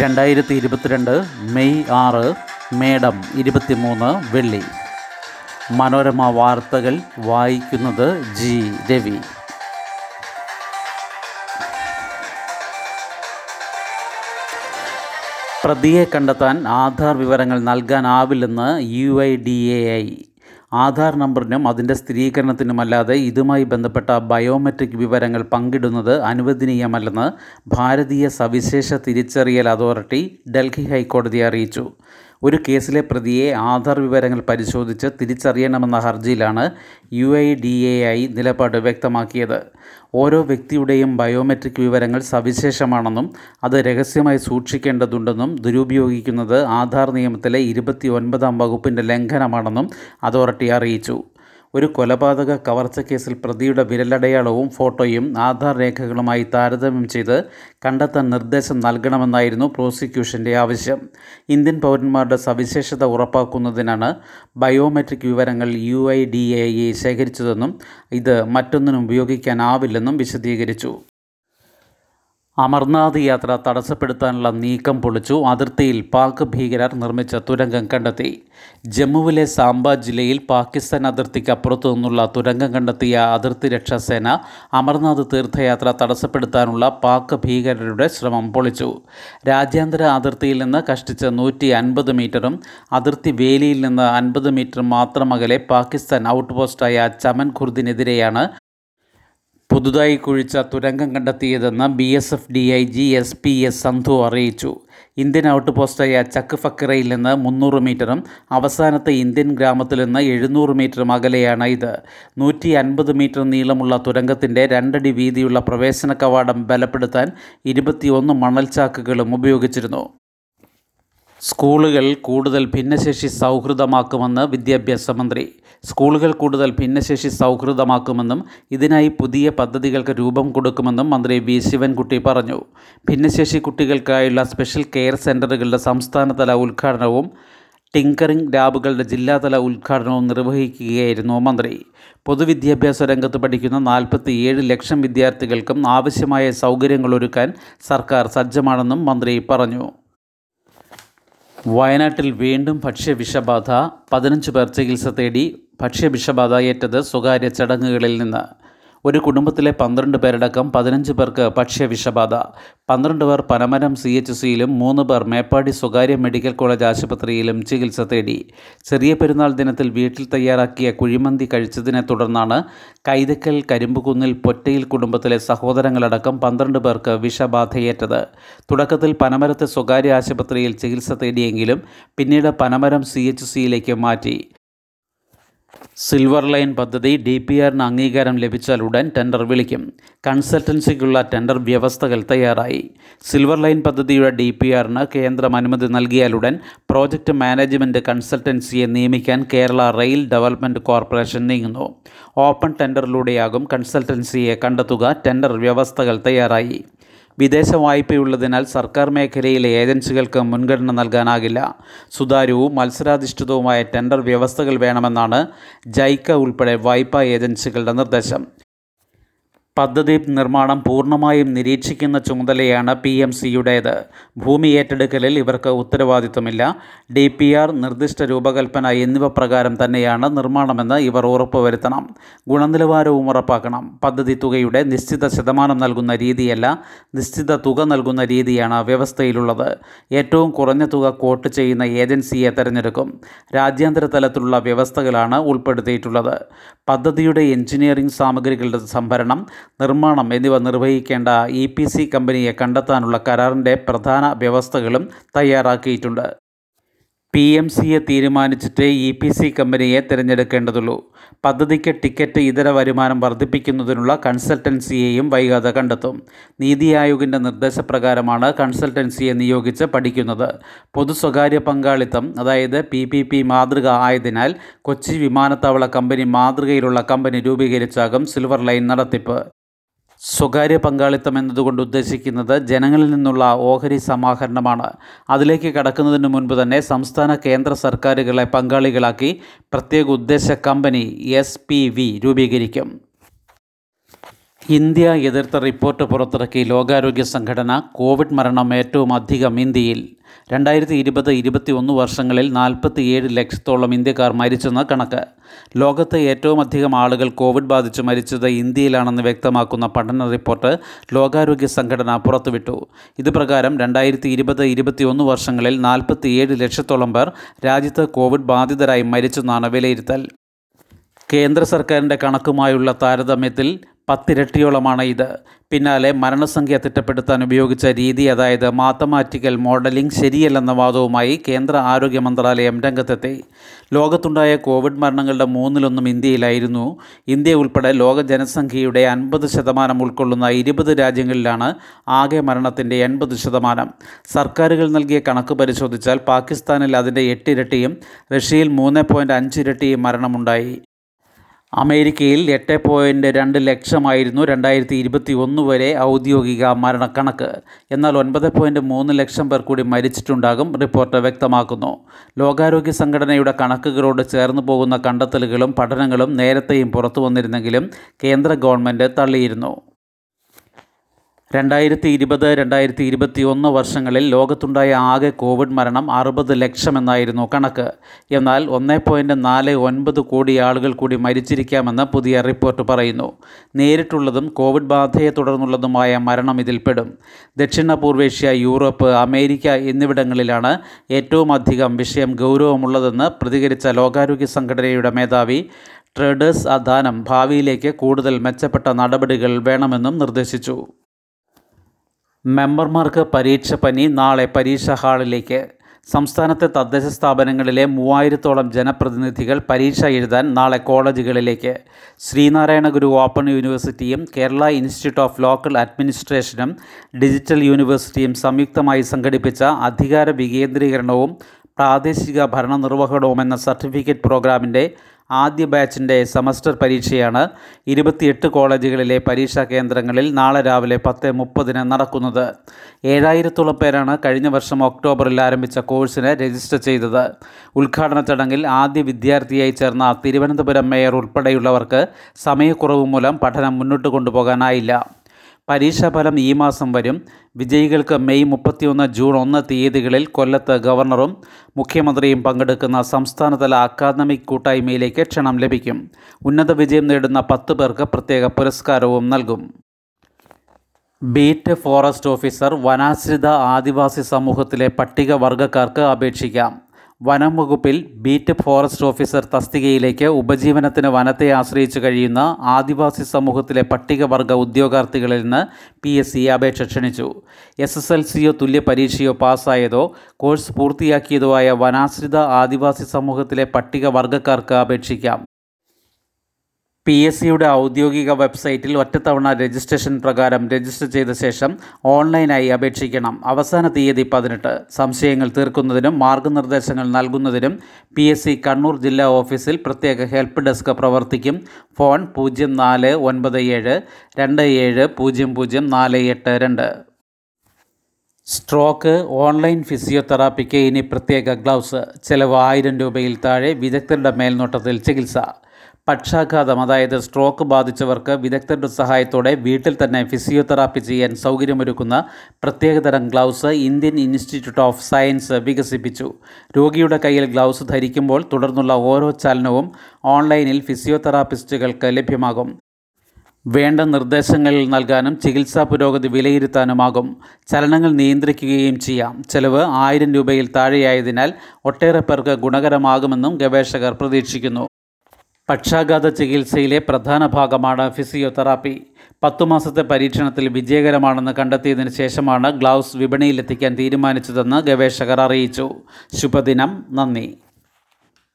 രണ്ടായിരത്തി ഇരുപത്തിരണ്ട് മെയ് ആറ് മേഡം ഇരുപത്തിമൂന്ന് വെള്ളി. മനോരമ വാർത്തകൾ വായിക്കുന്നത് ജി. രവി. പ്രതിയെ കണ്ടെത്താൻ ആധാർ വിവരങ്ങൾ നൽകാനാവില്ലെന്ന് U I D A I. Aadhaar നമ്പറിനും അതിന്റെ സ്ഥിരീകരണത്തിനുമല്ലാതെ ഇതുമായി ബന്ധപ്പെട്ട ബയോമെട്രിക് വിവരങ്ങൾ പങ്കിടുന്നത് അനുവദനീയമല്ലെന്ന് ഭാരതീയ സവിശേഷ തിരിച്ചറിയൽ അതോറിറ്റി ഡൽഹി ഹൈക്കോടതിയെ അറിയിച്ചു. ഒരു കേസിലെ പ്രതിയെ ആധാർ വിവരങ്ങൾ പരിശോധിച്ച് തിരിച്ചറിയണമെന്ന ഹർജിയിലാണ് U I D A I നിലപാട് വ്യക്തമാക്കിയത്. ഓരോ വ്യക്തിയുടെയും ബയോമെട്രിക് വിവരങ്ങൾ സവിശേഷമാണെന്നും അത് രഹസ്യമായി സൂക്ഷിക്കേണ്ടതുണ്ടെന്നും ദുരുപയോഗിക്കുന്നത് ആധാർ നിയമത്തിലെ ഇരുപത്തി ഒൻപതാം വകുപ്പിന്റെ ലംഘനമാണെന്നും അതോറിറ്റി അറിയിച്ചു. ഒരു കൊലപാതക കവർച്ച കേസിൽ പ്രതിയുടെ വിരലടയാളവും ഫോട്ടോയും ആധാർ രേഖകളുമായി താരതമ്യം ചെയ്ത് കണ്ടെത്താൻ നിർദ്ദേശം നൽകണമെന്നായിരുന്നു പ്രോസിക്യൂഷന്റെ ആവശ്യം. ഇന്ത്യൻ പൗരന്മാരുടെ സവിശേഷത ഉറപ്പാക്കുന്നതിനാണ് ബയോമെട്രിക് വിവരങ്ങൾ യു ഐ ഡി എ ശേഖരിച്ചതെന്നും ഇത് മറ്റൊന്നിനും ഉപയോഗിക്കാനാവില്ലെന്നും വിശദീകരിച്ചു. അമർനാഥ് യാത്ര തടസ്സപ്പെടുത്താനുള്ള നീക്കം പൊളിച്ചു. അതിർത്തിയിൽ പാക് ഭീകരർ നിർമ്മിച്ച തുരങ്കം കണ്ടെത്തി. ജമ്മുവിലെ സാംബ ജില്ലയിൽ പാകിസ്ഥാൻ അതിർത്തിക്ക് അപ്പുറത്തു നിന്നുള്ള തുരങ്കം കണ്ടെത്തിയ അതിർത്തി രക്ഷാസേന അമർനാഥ് തീർത്ഥയാത്ര തടസ്സപ്പെടുത്താനുള്ള പാക് ഭീകരരുടെ ശ്രമം പൊളിച്ചു. രാജ്യാന്തര അതിർത്തിയിൽ നിന്ന് കഷ്ടിച്ച് നൂറ്റി അൻപത് മീറ്ററും അതിർത്തി വേലിയിൽ നിന്ന് അൻപത് മീറ്റർ മാത്രം അകലെ പാകിസ്ഥാൻ ഔട്ട് പോസ്റ്റായ ചമൻ ഖുർദിനെതിരെയാണ് പുതുതായി കുഴിച്ച തുരങ്കം കണ്ടെത്തിയതെന്ന് B S F D I G S P S Sandhu അറിയിച്ചു. ഇന്ത്യൻ ഔട്ട് പോസ്റ്റായ ചക്ക് ഫക്കറയിൽ നിന്ന് മുന്നൂറ് മീറ്ററും അവസാനത്തെ ഇന്ത്യൻ ഗ്രാമത്തിൽ നിന്ന് എഴുന്നൂറ് മീറ്ററും അകലെയാണ് ഇത് നൂറ്റി അൻപത് മീറ്റർ നീളമുള്ള തുരങ്കത്തിന്റെ രണ്ടടി വീതിയുള്ള പ്രവേശന കവാടം ബലപ്പെടുത്താൻ ഇരുപത്തിയൊന്ന് മണൽച്ചാക്കുകളും ഉപയോഗിച്ചിരുന്നു. സ്കൂളുകൾ കൂടുതൽ ഭിന്നശേഷി സൗഹൃദമാക്കുമെന്ന് വിദ്യാഭ്യാസ മന്ത്രി. സ്കൂളുകൾ കൂടുതൽ ഭിന്നശേഷി സൗഹൃദമാക്കുമെന്നും ഇതിനായി പുതിയ പദ്ധതികൾക്ക് രൂപം കൊടുക്കുമെന്നും മന്ത്രി വി. ശിവൻകുട്ടി പറഞ്ഞു. ഭിന്നശേഷി കുട്ടികൾക്കായുള്ള സ്പെഷ്യൽ കെയർ സെന്ററുകളുടെ സംസ്ഥാനതല ഉദ്ഘാടനവും ടിങ്കറിംഗ് ലാബുകളുടെ ജില്ലാതല ഉദ്ഘാടനവും നിർവഹിക്കുകയായിരുന്നു മന്ത്രി. പൊതുവിദ്യാഭ്യാസ രംഗത്ത് പഠിക്കുന്ന നാൽപ്പത്തിയേഴ് ലക്ഷം വിദ്യാർത്ഥികൾക്കും ആവശ്യമായ സൗകര്യങ്ങളൊരുക്കാൻ സർക്കാർ സജ്ജമാണെന്നും മന്ത്രി പറഞ്ഞു. വയനാട്ടിൽ വീണ്ടും ഭക്ഷ്യവിഷബാധ. പതിനഞ്ച് പേർ ചികിത്സ തേടി ഭക്ഷ്യവിഷബാധ ഏറ്റത് സ്വകാര്യ ചടങ്ങുകളിൽ നിന്ന്. ഒരു കുടുംബത്തിലെ പന്ത്രണ്ട് പേരടക്കം പതിനഞ്ച് പേർക്ക് ഭക്ഷ്യവിഷബാധ പന്ത്രണ്ട് പേർ പനമരം സി എച്ച് സിയിലും മൂന്ന് പേർ മേപ്പാടി സ്വകാര്യ മെഡിക്കൽ കോളേജ് ആശുപത്രിയിലും ചികിത്സ തേടി. ചെറിയ പെരുന്നാൾ ദിനത്തിൽ വീട്ടിൽ തയ്യാറാക്കിയ കുഴിമന്തി കഴിച്ചതിനെ തുടർന്നാണ് കൈതക്കൽ കരിമ്പുകുന്നിൽ പൊറ്റയിൽ കുടുംബത്തിലെ സഹോദരങ്ങളടക്കം പന്ത്രണ്ട് പേർക്ക് വിഷബാധയേറ്റത്. തുടക്കത്തിൽ പനമരത്തെ സ്വകാര്യ ആശുപത്രിയിൽ ചികിത്സ തേടിയെങ്കിലും പിന്നീട് പനമരം സി എച്ച് സിയിലേക്ക് മാറ്റി. സിൽവർ ലൈൻ പദ്ധതി ഡി പി ആറിന് അംഗീകാരം ലഭിച്ചാൽ ഉടൻ ടെൻഡർ വിളിക്കും. കൺസൾട്ടൻസിക്കുള്ള ടെൻഡർ വ്യവസ്ഥകൾ തയ്യാറായി. സിൽവർ ലൈൻ പദ്ധതിയുടെ ഡി പി ആറിന് കേന്ദ്രം അനുമതി നൽകിയാലുടൻ പ്രോജക്റ്റ് മാനേജ്മെന്റ് കൺസൾട്ടൻസിയെ നിയമിക്കാൻ കേരള റെയിൽ ഡെവലപ്മെന്റ് കോർപ്പറേഷൻ നീങ്ങുന്നു. ഓപ്പൺ ടെൻഡറിലൂടെയാകും കൺസൾട്ടൻസിയെ കണ്ടെത്തുക. ടെൻഡർ വ്യവസ്ഥകൾ തയ്യാറായി. വിദേശ വായ്പയുള്ളതിനാൽ സർക്കാർ മേഖലയിലെ ഏജൻസികൾക്ക് മുൻഗണന നൽകാനാകില്ല. സുതാര്യവും മത്സരാധിഷ്ഠിതവുമായ ടെൻഡർ വ്യവസ്ഥകൾ വേണമെന്നാണ് ജൈക്ക ഉൾപ്പെടെ വായ്പാ ഏജൻസികളുടെ നിർദ്ദേശം. പദ്ധതി നിർമ്മാണം പൂർണമായും നിരീക്ഷിക്കുന്ന ചുമതലയാണ് പി എം സിയുടേത്. ഭൂമി ഏറ്റെടുക്കലിൽ ഇവർക്ക് ഉത്തരവാദിത്തമില്ല ഡി പി ആർ നിർദ്ദിഷ്ട രൂപകൽപ്പന എന്നിവ പ്രകാരം തന്നെയാണ് നിർമ്മാണമെന്ന് ഇവർ ഉറപ്പുവരുത്തണം. ഗുണനിലവാരവും ഉറപ്പാക്കണം. പദ്ധതി തുകയുടെ നിശ്ചിത ശതമാനം നൽകുന്ന രീതിയല്ല നിശ്ചിത തുക നൽകുന്ന രീതിയാണ് വ്യവസ്ഥയിലുള്ളത്. ഏറ്റവും കുറഞ്ഞ തുക കോട്ട് ചെയ്യുന്ന ഏജൻസിയെ തിരഞ്ഞെടുക്കും. രാജ്യാന്തര തലത്തിലുള്ള വ്യവസ്ഥകളാണ് ഉൾപ്പെടുത്തിയിട്ടുള്ളത്. പദ്ധതിയുടെ എഞ്ചിനീയറിംഗ് സാമഗ്രികളുടെ സംഭരണം നിർമ്മാണം എന്നിവ നിർവഹിക്കേണ്ട ഇ പി സി കമ്പനിയെ കണ്ടെത്താനുള്ള കരാറിന്റെ പ്രധാന വ്യവസ്ഥകളും തയ്യാറാക്കിയിട്ടുണ്ട്. പി എം സിയെ തീരുമാനിച്ചിട്ട് ഇ പി സി കമ്പനിയെ തിരഞ്ഞെടുക്കേണ്ടതുള്ളൂ. പദ്ധതിക്ക് ടിക്കറ്റ് ഇതര വരുമാനം വർദ്ധിപ്പിക്കുന്നതിനുള്ള കൺസൾട്ടൻസിയെയും വൈകാതെ കണ്ടെത്തും. നീതി ആയോഗിന്റെ നിർദ്ദേശപ്രകാരമാണ് കൺസൾട്ടൻസിയെ നിയോഗിച്ച് പഠിക്കുന്നത്. പൊതു സ്വകാര്യ പങ്കാളിത്തം അതായത് പി പി പി മാതൃക ആയതിനാൽ കൊച്ചി വിമാനത്താവള കമ്പനി മാതൃകയിലുള്ള കമ്പനി രൂപീകരിച്ചാകും സിൽവർ ലൈൻ നടത്തിപ്പ്. സ്വകാര്യ പങ്കാളിത്തം എന്നതുകൊണ്ട് ഉദ്ദേശിക്കുന്നത് ജനങ്ങളിൽ നിന്നുള്ള ഓഹരി സമാഹരണമാണ്. അതിലേക്ക് കടക്കുന്നതിന് മുൻപ് തന്നെ സംസ്ഥാന കേന്ദ്ര സർക്കാരുകളെ പങ്കാളികളാക്കി പ്രത്യേക ഉദ്ദേശ കമ്പനി എസ് രൂപീകരിക്കും. ഇന്ത്യ എതിർത്ത റിപ്പോർട്ട് പുറത്തിറക്കി ലോകാരോഗ്യ സംഘടന കോവിഡ് മരണം ഏറ്റവും അധികം ഇന്ത്യയിൽ. രണ്ടായിരത്തി ഇരുപത് ഇരുപത്തി ഒന്ന് വർഷങ്ങളിൽ നാൽപ്പത്തിയേഴ് ലക്ഷത്തോളം ഇന്ത്യക്കാർ മരിച്ചെന്ന കണക്ക്. ലോകത്തെ ഏറ്റവും അധികം ആളുകൾ കോവിഡ് ബാധിച്ച് മരിച്ചത് ഇന്ത്യയിലാണെന്ന് വ്യക്തമാക്കുന്ന പഠന റിപ്പോർട്ട് ലോകാരോഗ്യ സംഘടന പുറത്തുവിട്ടു. ഇത് പ്രകാരം രണ്ടായിരത്തി ഇരുപത് ഇരുപത്തി ഒന്ന് വർഷങ്ങളിൽ നാൽപ്പത്തിയേഴ് ലക്ഷത്തോളം പേർ രാജ്യത്ത് കോവിഡ് ബാധിതരായി മരിച്ചെന്നാണ് വിലയിരുത്തൽ. കേന്ദ്ര സർക്കാരിന്റെ കണക്കുമായുള്ള താരതമ്യത്തിൽ പത്തിരട്ടിയോളമാണ് ഇത്. പിന്നാലെ മരണസംഖ്യ തിട്ടപ്പെടുത്താൻ ഉപയോഗിച്ച രീതി അതായത് മാത്തമാറ്റിക്കൽ മോഡലിംഗ് ശരിയല്ലെന്ന വാദവുമായി കേന്ദ്ര ആരോഗ്യ മന്ത്രാലയം രംഗത്തെത്തി. ലോകത്തുണ്ടായ കോവിഡ് മരണങ്ങളുടെ മൂന്നിലൊന്നും ഇന്ത്യയിലായിരുന്നു. ഇന്ത്യ ഉൾപ്പെടെ ലോക ജനസംഖ്യയുടെ അൻപത് ശതമാനം ഉൾക്കൊള്ളുന്ന ഇരുപത് രാജ്യങ്ങളിലാണ് ആകെ മരണത്തിന്റെ എൺപത് ശതമാനം. സർക്കാരുകൾ നൽകിയ കണക്ക് പരിശോധിച്ചാൽ പാകിസ്ഥാനിൽ അതിന്റെ എട്ടിരട്ടിയും റഷ്യയിൽ മൂന്ന് പോയിന്റ് അഞ്ചിരട്ടിയും മരണമുണ്ടായി. അമേരിക്കയിൽ എട്ട് പോയിന്റ് രണ്ട് ലക്ഷമായിരുന്നു രണ്ടായിരത്തി ഇരുപത്തി ഒന്ന് വരെ ഔദ്യോഗിക മരണക്കണക്ക്. എന്നാൽ ഒൻപത് പോയിന്റ് മൂന്ന് ലക്ഷം പേർ കൂടി മരിച്ചിട്ടുണ്ടാകും റിപ്പോർട്ട് വ്യക്തമാക്കുന്നു. ലോകാരോഗ്യ സംഘടനയുടെ കണക്കുകളോട് ചേർന്ന് പോകുന്ന കണ്ടെത്തലുകളും പഠനങ്ങളും നേരത്തെയും പുറത്തു വന്നിരുന്നെങ്കിലും കേന്ദ്ര ഗവൺമെന്റ് തള്ളിയിരുന്നു. രണ്ടായിരത്തി ഇരുപത് രണ്ടായിരത്തി ഇരുപത്തി ഒന്ന് വർഷങ്ങളിൽ ലോകത്തുണ്ടായ ആകെ കോവിഡ് മരണം അറുപത് ലക്ഷമെന്നായിരുന്നു കണക്ക്. എന്നാൽ ഒന്ന് പോയിന്റ് നാല് ഒൻപത് കോടി ആളുകൾ കൂടി മരിച്ചിരിക്കാമെന്ന് പുതിയ റിപ്പോർട്ട് പറയുന്നു. നേരിട്ടുള്ളതും കോവിഡ് ബാധയെ തുടർന്നുള്ളതുമായ മരണം ഇതിൽപ്പെടും ദക്ഷിണ പൂർവേഷ്യ യൂറോപ്പ് അമേരിക്ക എന്നിവിടങ്ങളിലാണ് ഏറ്റവും അധികം വിഷയം ഗൗരവമുള്ളതെന്ന് പ്രതികരിച്ച ലോകാരോഗ്യ സംഘടനയുടെ മേധാവി ട്രേഡേഴ്സ് അദാനം ഭാവിയിലേക്ക് കൂടുതൽ മെച്ചപ്പെട്ട നടപടികൾ വേണമെന്നും നിർദ്ദേശിച്ചു. മെമ്പർമാർക്ക് പരീക്ഷ പനി നാളെ പരീക്ഷാ ഹാളിലേക്ക്. സംസ്ഥാനത്തെ തദ്ദേശ സ്ഥാപനങ്ങളിലെ മൂവായിരത്തോളം ജനപ്രതിനിധികൾ പരീക്ഷ എഴുതാൻ നാളെ കോളേജുകളിലേക്ക്. ശ്രീനാരായണ ഗുരു ഓപ്പൺ യൂണിവേഴ്സിറ്റിയും കേരള ഇൻസ്റ്റിറ്റ്യൂട്ട് ഓഫ് ലോക്കൽ അഡ്മിനിസ്ട്രേഷനും ഡിജിറ്റൽ യൂണിവേഴ്സിറ്റിയും സംയുക്തമായി സംഘടിപ്പിച്ച അധികാര വികേന്ദ്രീകരണവും പ്രാദേശിക ഭരണ നിർവഹണവും എന്ന സർട്ടിഫിക്കറ്റ് പ്രോഗ്രാമിന്റെ ആദ്യ ബാച്ചിന്റെ സെമസ്റ്റർ പരീക്ഷയാണ് ഇരുപത്തിയെട്ട് കോളേജുകളിലെ പരീക്ഷാ കേന്ദ്രങ്ങളിൽ നാളെ രാവിലെ പത്ത് മുപ്പതിന് നടക്കുന്നത്. ഏഴായിരത്തോളം പേരാണ് കഴിഞ്ഞ വർഷം ഒക്ടോബറിൽ ആരംഭിച്ച കോഴ്സിന് രജിസ്റ്റർ ചെയ്തത്. ഉദ്ഘാടന ചടങ്ങിൽ ആദ്യ വിദ്യാർത്ഥിയായി ചേർന്ന തിരുവനന്തപുരം മേയർ ഉൾപ്പെടെയുള്ളവർക്ക് സമയക്കുറവ് മൂലം പഠനം മുന്നോട്ട് കൊണ്ടുപോകാനായില്ല. പരീക്ഷാഫലം ഈ മാസം വരും. വിജയികൾക്ക് മെയ് മുപ്പത്തിയൊന്ന് ജൂൺ ഒന്ന് തീയതികളിൽ കൊല്ലത്ത് ഗവർണറും മുഖ്യമന്ത്രിയും പങ്കെടുക്കുന്ന സംസ്ഥാനതല അക്കാദമിക് കൂട്ടായ്മയിലേക്ക് ക്ഷണം ലഭിക്കും. ഉന്നത വിജയം നേടുന്ന പത്ത് പേർക്ക് പ്രത്യേക പുരസ്കാരവും നൽകും. ബീറ്റ് ഫോറസ്റ്റ് ഓഫീസർ വനാശ്രിത ആദിവാസി സമൂഹത്തിലെ പട്ടികവർഗക്കാർക്ക് അപേക്ഷിക്കാം. വനം വകുപ്പിൽ ബീറ്റ് ഫോറസ്റ്റ് ഓഫീസർ തസ്തികയിലേക്ക് ഉപജീവനത്തിന് വനത്തെ ആശ്രയിച്ചു കഴിയുന്ന ആദിവാസി സമൂഹത്തിലെ പട്ടികവർഗ ഉദ്യോഗാർത്ഥികളിൽ നിന്ന് പി എസ് സി അപേക്ഷ ക്ഷണിച്ചു. എസ് എസ് എൽ സിയോ തുല്യ പരീക്ഷയോ പാസ്സായതോ കോഴ്സ് പൂർത്തിയാക്കിയതോ ആയ വനാശ്രിത ആദിവാസി സമൂഹത്തിലെ പട്ടികവർഗക്കാർക്ക് അപേക്ഷിക്കാം. പി എസ് സിയുടെ ഔദ്യോഗിക വെബ്സൈറ്റിൽ ഒറ്റത്തവണ രജിസ്ട്രേഷൻ പ്രകാരം രജിസ്റ്റർ ചെയ്ത ശേഷം ഓൺലൈനായി അപേക്ഷിക്കണം. അവസാന തീയതി പതിനെട്ട്. സംശയങ്ങൾ തീർക്കുന്നതിനും മാർഗനിർദ്ദേശങ്ങൾ നൽകുന്നതിനും പി എസ് സി കണ്ണൂർ ജില്ലാ ഓഫീസിൽ പ്രത്യേക ഹെൽപ്പ് ഡെസ്ക് പ്രവർത്തിക്കും. ഫോൺ പൂജ്യം നാല് ഒൻപത് ഏഴ് രണ്ട് ഏഴ് പൂജ്യം പൂജ്യം നാല് എട്ട് രണ്ട്. സ്ട്രോക്ക് ഓൺലൈൻ ഫിസിയോതെറാപ്പിക്ക് ഇനി പ്രത്യേക ഗ്ലൗസ്. ചിലവ് ആയിരം രൂപയിൽ താഴെ വിദഗ്ധരുടെ മേൽനോട്ടത്തിൽ ചികിത്സ. പക്ഷാഘാതം അതായത് സ്ട്രോക്ക് ബാധിച്ചവർക്ക് വിദഗ്ധരുടെ സഹായത്തോടെ വീട്ടിൽ തന്നെ ഫിസിയോതെറാപ്പി ചെയ്യാൻ സൗകര്യമൊരുക്കുന്ന പ്രത്യേകതരം gloves Indian Institute of Science വികസിപ്പിച്ചു. രോഗിയുടെ കയ്യിൽ ഗ്ലൗസ് ധരിക്കുമ്പോൾ തുടർന്നുള്ള ഓരോ ചലനവും ഓൺലൈനിൽ ഫിസിയോതെറാപ്പിസ്റ്റുകൾക്ക് ലഭ്യമാകും. വേണ്ട നിർദ്ദേശങ്ങൾ നൽകാനും ചികിത്സാ പുരോഗതി വിലയിരുത്താനുമാകും. ചലനങ്ങൾ നിയന്ത്രിക്കുകയും ചെയ്യാം. ചെലവ് ആയിരം രൂപയിൽ താഴെയായതിനാൽ ഒട്ടേറെ പേർക്ക് ഗുണകരമാകുമെന്നും ഗവേഷകർ പ്രതീക്ഷിക്കുന്നു. പക്ഷാഘാത ചികിത്സയിലെ പ്രധാന ഭാഗമാണ് ഫിസിയോതെറാപ്പി. പത്തു മാസത്തെ പരീക്ഷണത്തിൽ വിജയകരമാണെന്ന് കണ്ടെത്തിയതിനു ശേഷമാണ് ഗ്ലൗസ് വിപണിയിലെത്തിക്കാൻ തീരുമാനിച്ചതെന്ന് ഗവേഷകർ അറിയിച്ചു. ശുഭദിനം. നന്ദി.